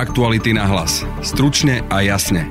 Aktuality na hlas. Stručne a jasne.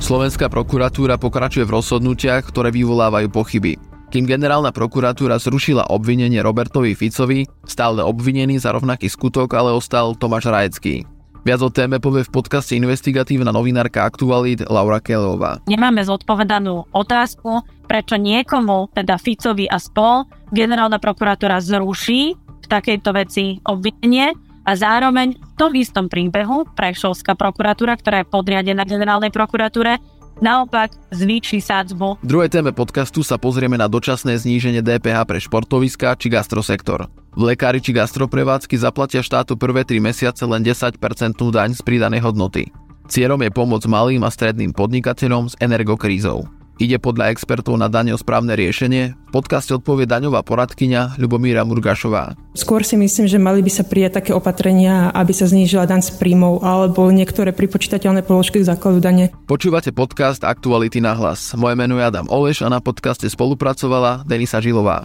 Slovenská prokuratúra pokračuje v rozhodnutiach, ktoré vyvolávajú pochyby. Kým generálna prokuratúra zrušila obvinenie Robertovi Ficovi, stále obvinený za rovnaký skutok, ale ostal Tomáš Rajecký. Viac o téme povie v podcaste investigatívna novinárka Aktualit Laura Kelová. Nemáme zodpovedanú otázku, prečo niekomu, teda Ficovi a spol, generálna prokuratúra zruší v takejto veci obvinenie a zároveň v tom istom príbehu Prešovská prokuratúra, ktorá je podriadená generálnej prokuratúre, naopak zvýši sádzbu. V druhej téme podcastu sa pozrieme na dočasné zníženie DPH pre športoviska či gastrosektor. V lekári či gastroprevádzky zaplatia štátu prvé 3 mesiace len 10% daň z pridanej hodnoty. Cieľom je pomôcť malým a stredným podnikateľom s energokrízou. Ide podľa expertov na daň o správne riešenie? V podcaste odpovie daňová poradkyňa Ľubomíra Murgašová. Skôr si myslím, že mali by sa prijať také opatrenia, aby sa znížila daň z príjmov alebo niektoré pripočítateľné položky z základu dane. Počúvate podcast Aktuality na hlas. Moje meno je Adam Oleš a na podcaste spolupracovala Denisa Žilová.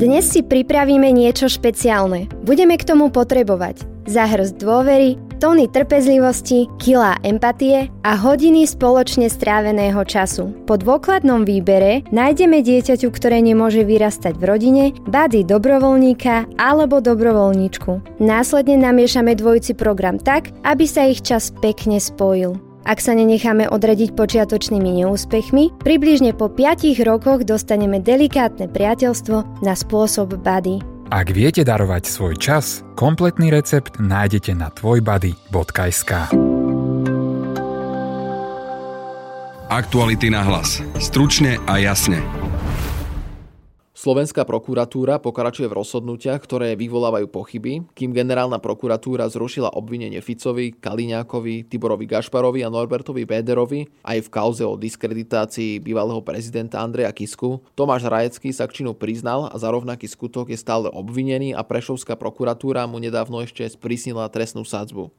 Dnes si pripravíme niečo špeciálne. Budeme k tomu potrebovať zahrst dôvery, tóny trpezlivosti, kilá empatie a hodiny spoločne stráveného času. Po dôkladnom výbere nájdeme dieťaťu, ktoré nemôže vyrastať v rodine, bady dobrovoľníka alebo dobrovoľníčku. Následne namiešame dvojci program tak, aby sa ich čas pekne spojil. Ak sa nenecháme odradiť počiatočnými neúspechmi, približne po 5 rokoch dostaneme delikátne priateľstvo na spôsob bady. Ak viete darovať svoj čas, kompletný recept nájdete na tvojbody.sk Aktuality na hlas. Stručne a jasne. Slovenská prokuratúra pokračuje v rozhodnutiach, ktoré vyvolávajú pochyby, kým generálna prokuratúra zrušila obvinenie Ficovi, Kaliňákovi, Tiborovi Gašparovi a Norbertovi Béderovi aj v kauze o diskreditácii bývalého prezidenta Andreja Kisku. Tomáš Rajecký sa k činu priznal a za rovnaký skutok je stále obvinený a Prešovská prokuratúra mu nedávno ešte sprísnila trestnú sadzbu.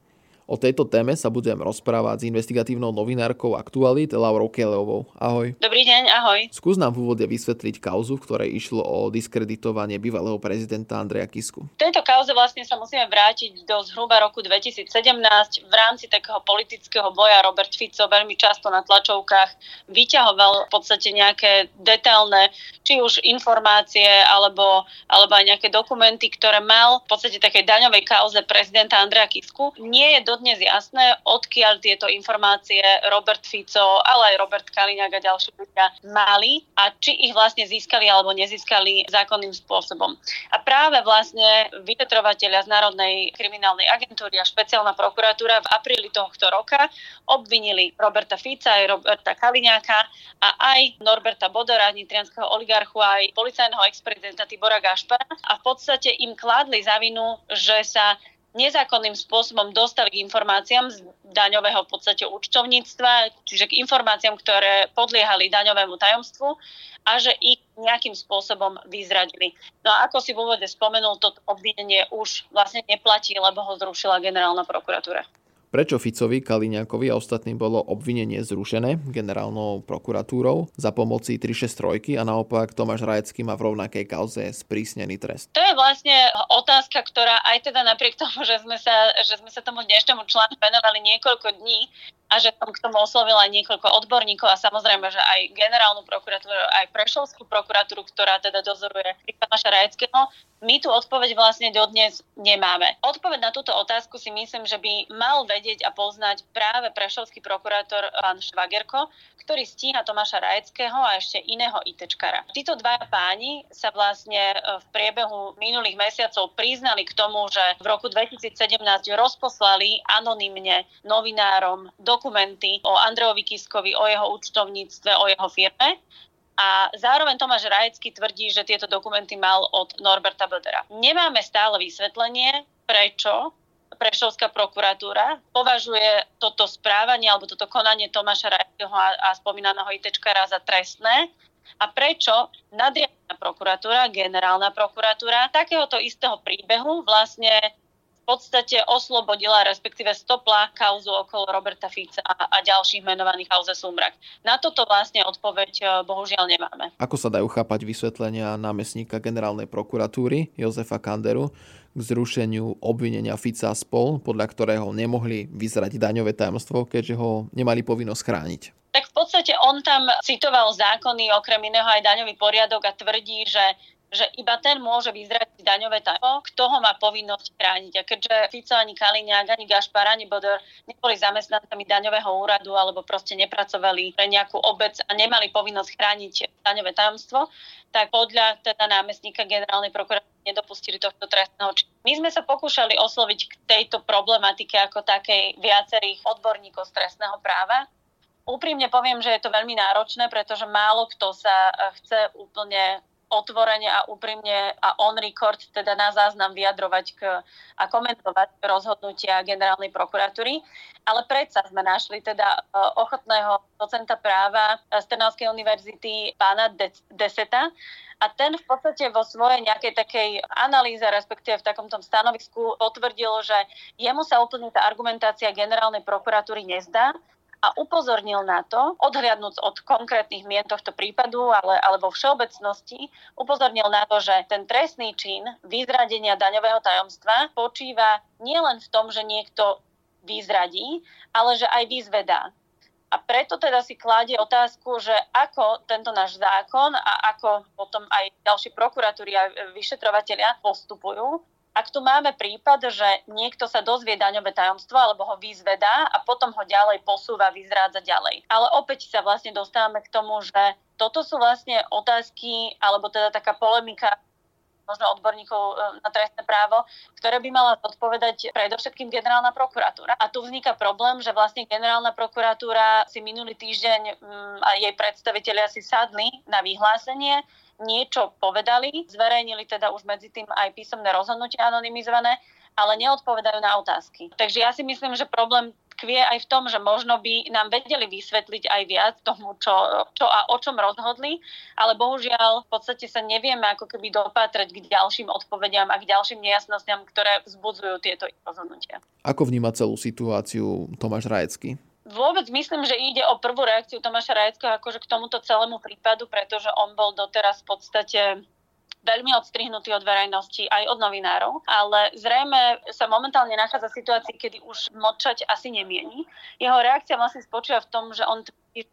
O tejto téme sa budem rozprávať s investigatívnou novinárkou Aktualit Laurou Keleovou. Ahoj. Dobrý deň, ahoj. Skús nám v úvode vysvetliť kauzu, v ktorej išlo o diskreditovanie bývalého prezidenta Andreja Kisku. V tejto kauze vlastne sa musíme vrátiť do zhruba roku 2017. V rámci takého politického boja Robert Fico veľmi často na tlačovkách vyťahoval v podstate nejaké detailné, či už informácie alebo, alebo aj nejaké dokumenty, ktoré mal v podstate takej daňovej kauze prezidenta Andreja Kisku. Nie je do dodnes jasné, odkiaľ tieto informácie Robert Fico, ale aj Robert Kaliňák a ďalší ľudia mali a či ich vlastne získali alebo nezískali zákonným spôsobom. A práve vlastne vypetrovateľia z Národnej kriminálnej agentúry a špeciálna prokuratúra v apríli tohto roka obvinili Roberta Fica aj Roberta Kaliňáka a aj Norberta Bodora, nitrianského oligarchu, aj policajného ex-prezidenta Tibora Gašpara a v podstate im kládli za vinu, že sa nezákonným spôsobom dostali k informáciám z daňového v podstate účtovníctva, čiže k informáciám, ktoré podliehali daňovému tajomstvu a že ich nejakým spôsobom vyzradili. No a ako si v úvode spomenul, to obvinenie už vlastne neplatí, lebo ho zrušila generálna prokuratúra. Prečo Ficovi, Kaliňákovi a ostatným bolo obvinenie zrušené generálnou prokuratúrou za pomoci 363 a naopak Tomáš Rajecký má v rovnakej kauze sprísnený trest? To je vlastne otázka, ktorá aj teda napriek tomu, že sme sa, že sme sa tomu dnešnému článku venovali niekoľko dní, a že som k tomu oslovila niekoľko odborníkov a samozrejme, že aj generálnu prokuratúru, aj Prešovskú prokuratúru, ktorá teda dozoruje Tomáša Rajeckého, my tu odpoveď vlastne dodnes nemáme. Odpoveď na túto otázku si myslím, že by mal vedieť a poznať práve prešovský prokurátor pán Švagerko, ktorý stíha Tomáša Rajeckého a ešte iného ITčkara. Títo dva páni sa vlastne e, v priebehu minulých mesiacov priznali k tomu, že v roku 2017 rozposlali anonymne novinárom do dokumenty o Andrejovi Kiskovi, o jeho účtovníctve, o jeho firme. A zároveň Tomáš Rajecký tvrdí, že tieto dokumenty mal od Norberta Bödera. Nemáme stále vysvetlenie, prečo Prešovská prokuratúra považuje toto správanie alebo toto konanie Tomáša Rajeckého a, a spomínaného ITčkara za trestné a prečo nadriadená prokuratúra, generálna prokuratúra takéhoto istého príbehu vlastne v podstate oslobodila, respektíve stopla kauzu okolo Roberta Fica a, a ďalších menovaných kauze Sumrak. Na toto vlastne odpoveď e, bohužiaľ nemáme. Ako sa dajú chápať vysvetlenia námestníka generálnej prokuratúry Jozefa Kanderu k zrušeniu obvinenia Fica spol, podľa ktorého nemohli vyzrať daňové tajomstvo, keďže ho nemali povinnosť chrániť? Tak v podstate on tam citoval zákony, okrem iného aj daňový poriadok a tvrdí, že že iba ten môže vyzrať daňové tajomstvo, kto ho má povinnosť chrániť. A keďže Fico ani Kaliňák, ani Gašpar, ani Bodor neboli zamestnancami daňového úradu alebo proste nepracovali pre nejakú obec a nemali povinnosť chrániť daňové tajomstvo, tak podľa teda námestníka generálnej prokuratúry nedopustili tohto trestného činu. My sme sa pokúšali osloviť k tejto problematike ako takej viacerých odborníkov z trestného práva. Úprimne poviem, že je to veľmi náročné, pretože málo kto sa chce úplne otvorene a úprimne a on record, teda na záznam vyjadrovať k, a komentovať rozhodnutia generálnej prokuratúry. Ale predsa sme našli teda e, ochotného docenta práva z Trnavskej univerzity pána Deseta a ten v podstate vo svojej nejakej takej analýze, respektíve v takomto stanovisku potvrdil, že jemu sa úplne tá argumentácia generálnej prokuratúry nezdá, a upozornil na to, odhliadnúc od konkrétnych mien tohto prípadu, ale, ale vo všeobecnosti, upozornil na to, že ten trestný čin vyzradenia daňového tajomstva počíva nielen v tom, že niekto vyzradí, ale že aj vyzvedá. A preto teda si kladie otázku, že ako tento náš zákon a ako potom aj ďalší prokuratúry a vyšetrovateľia postupujú, ak tu máme prípad, že niekto sa dozvie daňové tajomstvo alebo ho vyzvedá a potom ho ďalej posúva, vyzrádza ďalej. Ale opäť sa vlastne dostávame k tomu, že toto sú vlastne otázky, alebo teda taká polemika možno odborníkov e, na trestné právo, ktoré by mala odpovedať predovšetkým generálna prokuratúra. A tu vzniká problém, že vlastne generálna prokuratúra si minulý týždeň mm, a jej predstavitelia si sadli na vyhlásenie, niečo povedali, zverejnili teda už medzi tým aj písomné rozhodnutia anonymizované, ale neodpovedajú na otázky. Takže ja si myslím, že problém tkvie aj v tom, že možno by nám vedeli vysvetliť aj viac tomu, čo, čo a o čom rozhodli, ale bohužiaľ v podstate sa nevieme ako keby dopátrať k ďalším odpovediam a k ďalším nejasnostiam, ktoré vzbudzujú tieto rozhodnutia. Ako vníma celú situáciu Tomáš Rajecký? Vôbec myslím, že ide o prvú reakciu Tomáša Rajeckého akože k tomuto celému prípadu, pretože on bol doteraz v podstate veľmi odstrihnutý od verejnosti, aj od novinárov, ale zrejme sa momentálne nachádza v situácii, kedy už močať asi nemieni. Jeho reakcia vlastne spočíva v tom, že on tvrdí,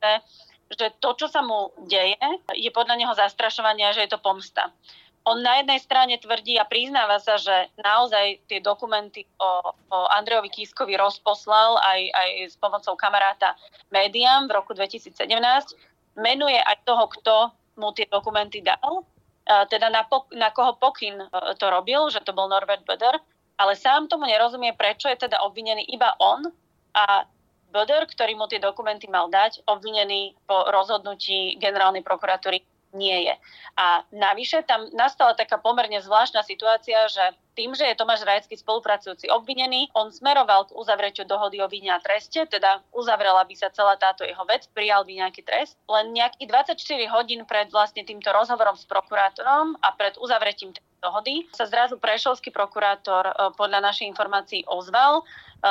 že, to, čo sa mu deje, je podľa neho zastrašovanie a že je to pomsta on na jednej strane tvrdí a priznáva sa, že naozaj tie dokumenty o, o Andrejovi Kískovi rozposlal aj, aj s pomocou kamaráta médiám v roku 2017. Menuje aj toho, kto mu tie dokumenty dal, teda na, na koho pokyn e, to robil, že to bol Norbert Böder, ale sám tomu nerozumie, prečo je teda obvinený iba on a Böder, ktorý mu tie dokumenty mal dať, obvinený po rozhodnutí generálnej prokuratúry nie je. A navyše tam nastala taká pomerne zvláštna situácia, že tým, že je Tomáš Rajecký spolupracujúci obvinený, on smeroval k uzavretiu dohody o vine a treste, teda uzavrela by sa celá táto jeho vec, prijal by nejaký trest. Len nejakých 24 hodín pred vlastne týmto rozhovorom s prokurátorom a pred uzavretím dohody sa zrazu prešovský prokurátor e, podľa našej informácií ozval e,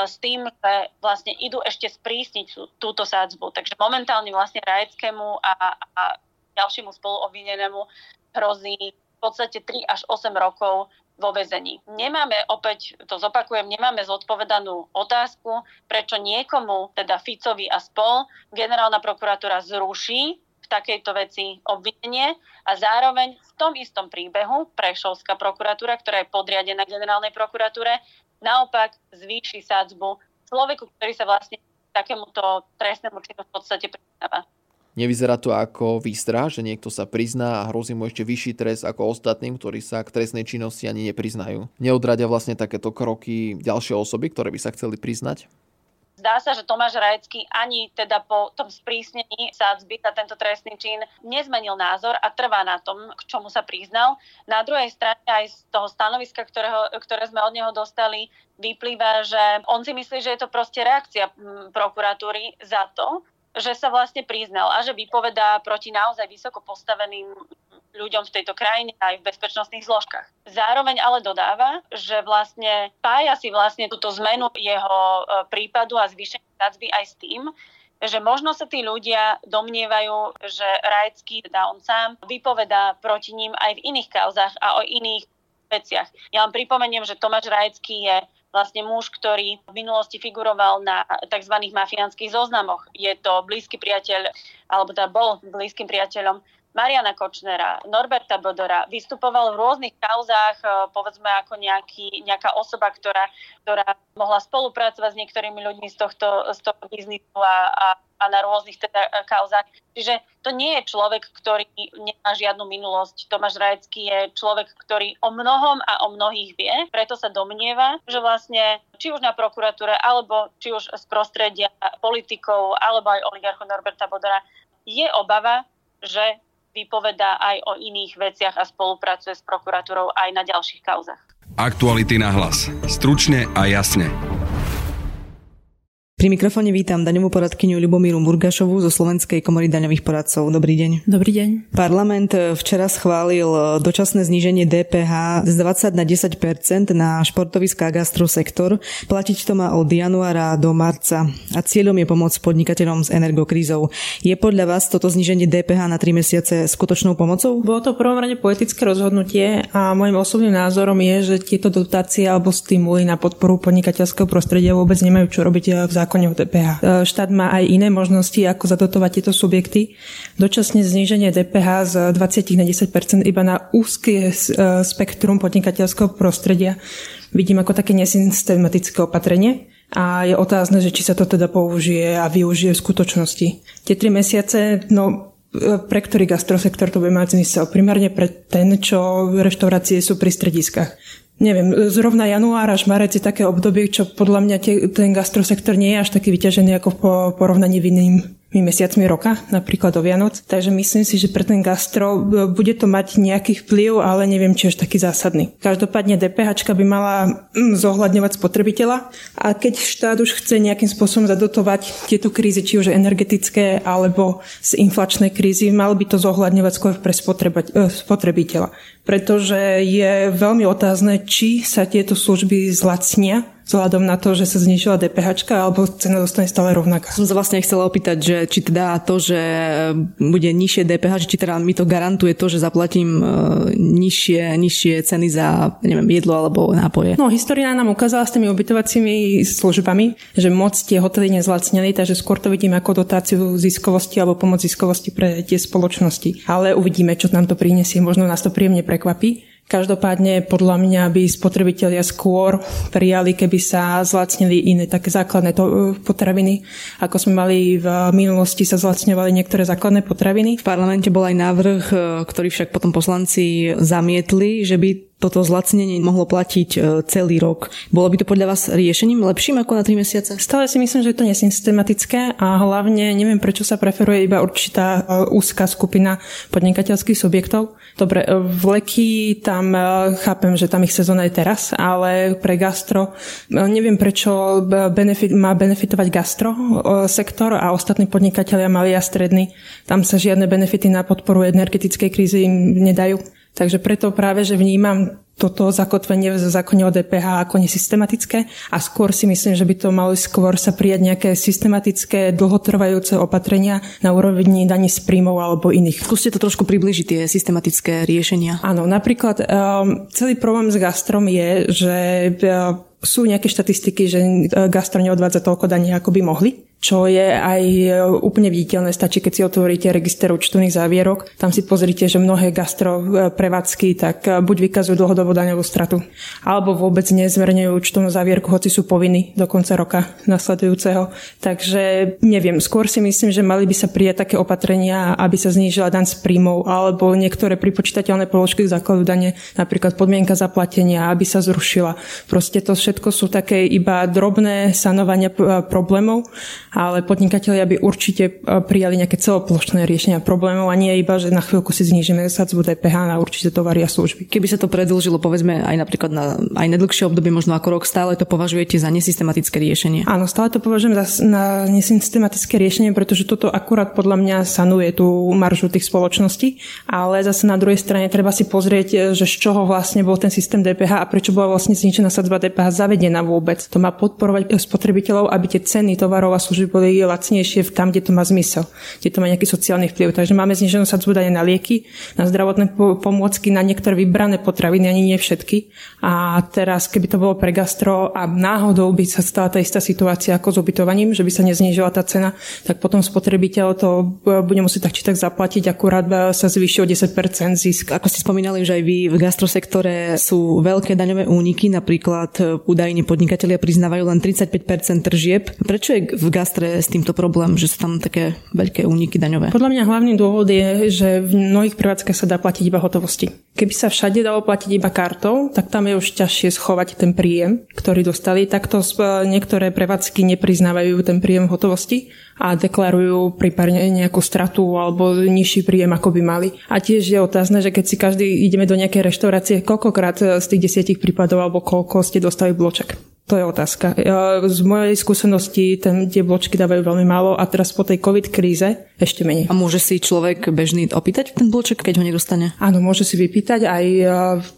s tým, že vlastne idú ešte sprísniť túto sádzbu. Takže momentálne vlastne Rajeckému a, a ďalšiemu spoluobvinenému hrozí v podstate 3 až 8 rokov vo väzení. Nemáme, opäť to zopakujem, nemáme zodpovedanú otázku, prečo niekomu, teda Ficovi a spol, generálna prokuratúra zruší v takejto veci obvinenie a zároveň v tom istom príbehu Prešovská prokuratúra, ktorá je podriadená generálnej prokuratúre, naopak zvýši sádzbu človeku, ktorý sa vlastne takémuto trestnému činu v podstate priznáva. Nevyzerá to ako výstra, že niekto sa prizná a hrozí mu ešte vyšší trest ako ostatným, ktorí sa k trestnej činnosti ani nepriznajú. Neodradia vlastne takéto kroky ďalšie osoby, ktoré by sa chceli priznať? Zdá sa, že Tomáš Rajecký ani teda po tom sprísnení sádzby na tento trestný čin nezmenil názor a trvá na tom, k čomu sa priznal. Na druhej strane aj z toho stanoviska, ktorého, ktoré sme od neho dostali, vyplýva, že on si myslí, že je to proste reakcia prokuratúry za to, že sa vlastne priznal a že vypovedá proti naozaj vysoko postaveným ľuďom v tejto krajine aj v bezpečnostných zložkách. Zároveň ale dodáva, že vlastne pája si vlastne túto zmenu jeho e, prípadu a zvýšenie sadzby aj s tým, že možno sa tí ľudia domnievajú, že Rajecký, teda on sám, vypovedá proti ním aj v iných kauzach a o iných veciach. Ja vám pripomeniem, že Tomáš Rajecký je vlastne muž, ktorý v minulosti figuroval na tzv. mafiánskych zoznamoch. Je to blízky priateľ, alebo teda bol blízkym priateľom Mariana Kočnera, Norberta Bodora, vystupoval v rôznych kauzách, e, povedzme ako nejaký, nejaká osoba, ktorá, ktorá mohla spolupracovať s niektorými ľuďmi z tohto, z tohto biznisu a, a, a na rôznych teda e, kauzách. Čiže to nie je človek, ktorý nemá žiadnu minulosť. Tomáš Rajecký je človek, ktorý o mnohom a o mnohých vie, preto sa domnieva, že vlastne či už na prokuratúre, alebo či už z prostredia politikov, alebo aj oligarchu Norberta Bodora, je obava, že vypovedá aj o iných veciach a spolupracuje s prokuratúrou aj na ďalších kauzach. Aktuality na hlas. Stručne a jasne. Pri mikrofóne vítam daňovú poradkyňu Ľubomíru Murgašovú zo Slovenskej komory daňových poradcov. Dobrý deň. Dobrý deň. Parlament včera schválil dočasné zníženie DPH z 20 na 10% na športoviská gastrosektor. Platiť to má od januára do marca a cieľom je pomôcť podnikateľom s energokrízou. Je podľa vás toto zníženie DPH na 3 mesiace skutočnou pomocou? Bolo to v prvom rade poetické rozhodnutie a môjim osobným názorom je, že tieto dotácie alebo stimuly na podporu podnikateľského prostredia vôbec nemajú čo robiť v zákone zákone o DPH. Štát má aj iné možnosti, ako zadotovať tieto subjekty. Dočasne zníženie DPH z 20 na 10% iba na úzke e, spektrum podnikateľského prostredia vidím ako také nesystematické opatrenie. A je otázne, že či sa to teda použije a využije v skutočnosti. Tie tri mesiace, no e, pre ktorý gastrosektor to bude mať zmysel? Primárne pre ten, čo reštaurácie sú pri strediskách neviem, zrovna január až marec je také obdobie, čo podľa mňa tie, ten gastrosektor nie je až taký vyťažený ako v porovnaní iným mesiacmi roka, napríklad do Vianoc. Takže myslím si, že pre ten gastro e, bude to mať nejaký vplyv, ale neviem, či až taký zásadný. Každopádne DPH by mala mm, zohľadňovať spotrebiteľa a keď štát už chce nejakým spôsobom zadotovať tieto krízy, či už energetické alebo z inflačnej krízy, mal by to zohľadňovať skôr pre e, spotrebiteľa. Pretože je veľmi otázne, či sa tieto služby zlacnia vzhľadom na to, že sa znižila DPH, alebo cena zostane stále rovnaká. Som sa vlastne chcela opýtať, že či teda to, že bude nižšie DPH, či teda mi to garantuje to, že zaplatím e, nižšie, nižšie ceny za neviem, jedlo alebo nápoje. No, história nám ukázala s tými ubytovacími službami, že moc tie hotely nezlacnili, takže skôr to vidím ako dotáciu ziskovosti alebo pomoc ziskovosti pre tie spoločnosti. Ale uvidíme, čo nám to prinesie. Možno nás to príjemne prekvapí. Každopádne podľa mňa by spotrebitelia skôr prijali, keby sa zlacnili iné také základné to, potraviny, ako sme mali v minulosti sa zlacňovali niektoré základné potraviny. V parlamente bol aj návrh, e, ktorý však potom poslanci zamietli, že by toto zlacnenie mohlo platiť e, celý rok. Bolo by to podľa vás riešením lepším ako na 3 mesiace? Stále si myslím, že je to nesystematické a hlavne neviem, prečo sa preferuje iba určitá e, úzka skupina podnikateľských subjektov. Dobre, e, vleky tam chápem, že tam ich sezóna je teraz, ale pre gastro neviem, prečo benefit, má benefitovať gastro sektor a ostatní podnikatelia mali a strední. Tam sa žiadne benefity na podporu energetickej krízy im nedajú. Takže preto práve, že vnímam toto zakotvenie v zákone o DPH ako nesystematické a skôr si myslím, že by to malo skôr sa prijať nejaké systematické, dlhotrvajúce opatrenia na úrovni daní z príjmov alebo iných. Skúste to trošku približiť, tie systematické riešenia. Áno, napríklad um, celý problém s gastrom je, že uh, sú nejaké štatistiky, že uh, gastro neodvádza toľko daní, ako by mohli čo je aj e, úplne viditeľné. Stačí, keď si otvoríte register účtovných závierok, tam si pozrite, že mnohé gastro e, prevádzky tak e, buď vykazujú dlhodobú daňovú stratu, alebo vôbec nezverňujú účtovnú závierku, hoci sú povinní do konca roka nasledujúceho. Takže neviem, skôr si myslím, že mali by sa prijať také opatrenia, aby sa znížila daň z príjmov, alebo niektoré pripočítateľné položky k základu dane, napríklad podmienka zaplatenia, aby sa zrušila. Proste to všetko sú také iba drobné sanovania problémov ale podnikatelia by určite e, prijali nejaké celoplošné riešenia problémov a nie iba, že na chvíľku si znížime sadzbu DPH na určité tovary a služby. Keby sa to predlžilo, povedzme aj napríklad na aj nedlhšie obdobie, možno ako rok, stále to považujete za nesystematické riešenie? Áno, stále to považujem za na nesystematické riešenie, pretože toto akurát podľa mňa sanuje tú maržu tých spoločností, ale zase na druhej strane treba si pozrieť, že z čoho vlastne bol ten systém DPH a prečo bola vlastne zničená sadzba DPH zavedená vôbec. To má podporovať spotrebiteľov, aby tie ceny tovarov a služieb boli lacnejšie tam, kde to má zmysel, kde to má nejaký sociálny vplyv. Takže máme zniženú sadzbu dane na lieky, na zdravotné pomôcky, na niektoré vybrané potraviny, ani nie všetky. A teraz, keby to bolo pre gastro a náhodou by sa stala tá istá situácia ako s ubytovaním, že by sa neznížila tá cena, tak potom spotrebiteľ to bude musieť tak či tak zaplatiť, akurát sa zvýši o 10% zisk. Ako ste spomínali, že aj vy v gastrosektore sú veľké daňové úniky, napríklad údajne podnikatelia priznávajú len 35% tržieb. Prečo je v gastre s týmto problém, že sú tam také veľké úniky daňové? Podľa mňa hlavný dôvod je, že v mnohých prevádzkach sa dá platiť iba hotovosti. Keby sa všade dalo platiť iba kartou, tak tam je už ťažšie schovať ten príjem, ktorý dostali. Takto niektoré prevádzky nepriznávajú ten príjem hotovosti a deklarujú prípadne nejakú stratu alebo nižší príjem, ako by mali. A tiež je otázne, že keď si každý ideme do nejakej reštaurácie, koľkokrát z tých desiatich prípadov alebo koľko ste dostali bloček. To je otázka. Z mojej skúsenosti ten, tie bločky dávajú veľmi málo a teraz po tej COVID kríze ešte menej. A môže si človek bežný opýtať ten bloček, keď ho nedostane? Áno, môže si vypýtať, aj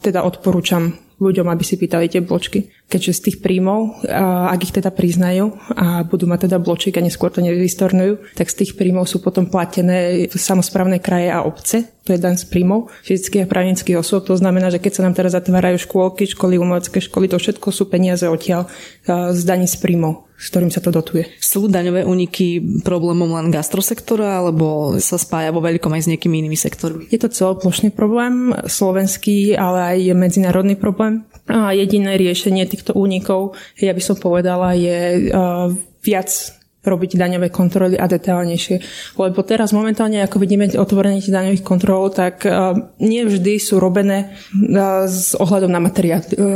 teda odporúčam ľuďom, aby si pýtali tie bločky keďže z tých príjmov, ak ich teda priznajú a budú mať teda bločík a neskôr to nevystornujú, tak z tých príjmov sú potom platené samozprávne kraje a obce, to je dan z príjmov fyzických a právnických osôb. To znamená, že keď sa nám teraz zatvárajú škôlky, školy, umelecké školy, to všetko sú peniaze odtiaľ z daní z príjmov s ktorým sa to dotuje. Sú daňové úniky problémom len gastrosektora, alebo sa spája vo veľkom aj s nejakými inými sektormi? Je to celoplošný problém, slovenský, ale aj medzinárodný problém. A jediné riešenie týchto únikov, ja by som povedala, je uh, viac robiť daňové kontroly a detailnejšie. Lebo teraz momentálne, ako vidíme otvorenie tých daňových kontrol, tak uh, nie vždy sú robené uh, s ohľadom na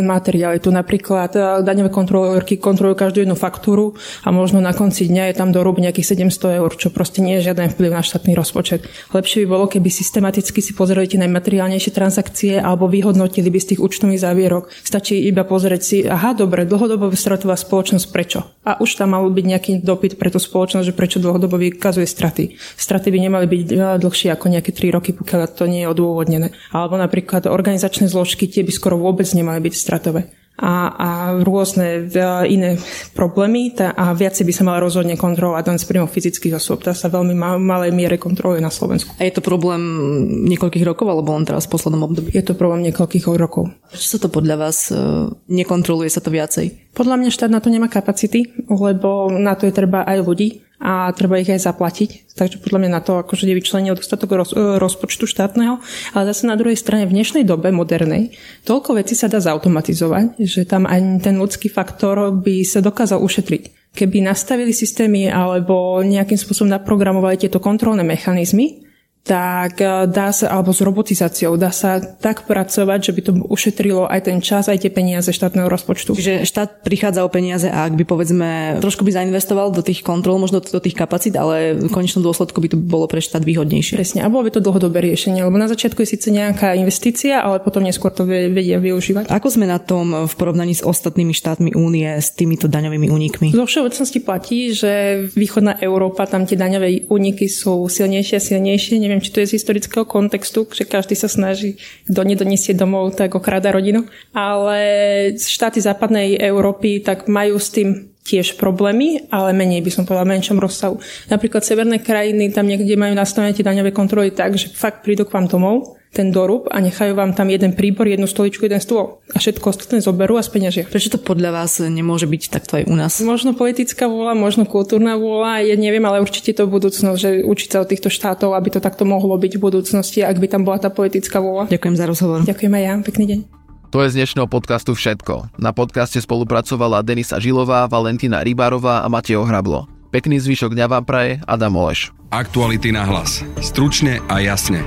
materiály. Tu napríklad daňové kontrolórky kontrolujú každú jednu faktúru a možno na konci dňa je tam dorúb nejakých 700 eur, čo proste nie je žiaden vplyv na štátny rozpočet. Lepšie by bolo, keby systematicky si pozreli tie najmateriálnejšie transakcie alebo vyhodnotili by z tých účtových závierok. Stačí iba pozrieť si, aha, dobre, dlhodobá stratová spoločnosť, prečo? A už tam mal byť nejaký dopyt pre tú spoločnosť, že prečo dlhodobo vykazuje straty. Straty by nemali byť dlhšie ako nejaké 3 roky, pokiaľ to nie je odôvodnené. Alebo napríklad organizačné zložky, tie by skoro vôbec nemali byť stratové a, a rôzne e, iné problémy tá, a viac by sa mala rozhodne kontrolovať len z príjmov fyzických osôb. Tá sa veľmi ma, malej miere kontroluje na Slovensku. A je to problém niekoľkých rokov alebo len teraz v poslednom období? Je to problém niekoľkých rokov. Prečo sa to podľa vás e, nekontroluje sa to viacej? Podľa mňa štát na to nemá kapacity, lebo na to je treba aj ľudí a treba ich aj zaplatiť. Takže podľa mňa na to akože nevyčlenil dostatok roz, e, rozpočtu štátneho. Ale zase na druhej strane v dnešnej dobe modernej toľko vecí sa dá zautomatizovať, že tam aj ten ľudský faktor by sa dokázal ušetriť. Keby nastavili systémy alebo nejakým spôsobom naprogramovali tieto kontrolné mechanizmy, tak e, dá sa, alebo s robotizáciou, dá sa tak pracovať, že by to ušetrilo aj ten čas, aj tie peniaze štátneho rozpočtu. Čiže štát prichádza o peniaze a ak by povedzme trošku by zainvestoval do tých kontrol, možno do tých kapacít, ale v konečnom dôsledku by to bolo pre štát výhodnejšie. Presne, a bolo by to dlhodobé riešenie, lebo na začiatku je síce nejaká investícia, ale potom neskôr to vedia využívať. Ako sme na tom v porovnaní s ostatnými štátmi únie s týmito daňovými únikmi? Zo všeobecnosti platí, že východná Európa, tam tie daňové úniky sú silnejšie a silnejšie. Neviem, neviem, či to je z historického kontextu, že každý sa snaží, kto nedoniesie domov, tak okráda rodinu. Ale štáty západnej Európy tak majú s tým tiež problémy, ale menej by som povedala, menšom rozsahu. Napríklad severné krajiny, tam niekde majú nastavené tie daňové kontroly tak, že fakt prídu k vám domov ten dorub a nechajú vám tam jeden príbor, jednu stoličku, jeden stôl. A všetko ostatné zoberú a speňažia. Prečo to podľa vás nemôže byť takto aj u nás? Možno politická vôľa, možno kultúrna vôľa, ja neviem, ale určite to budúcnosť, že učiť sa od týchto štátov, aby to takto mohlo byť v budúcnosti, ak by tam bola tá politická vôľa. Ďakujem za rozhovor. Ďakujem aj ja, pekný deň. To je z dnešného podcastu všetko. Na podcaste spolupracovala Denisa Žilová, Valentina Rybárová a Matej Hrablo. Pekný zvyšok dňa vám praje Adam Oleš. Aktuality na hlas. Stručne a jasne.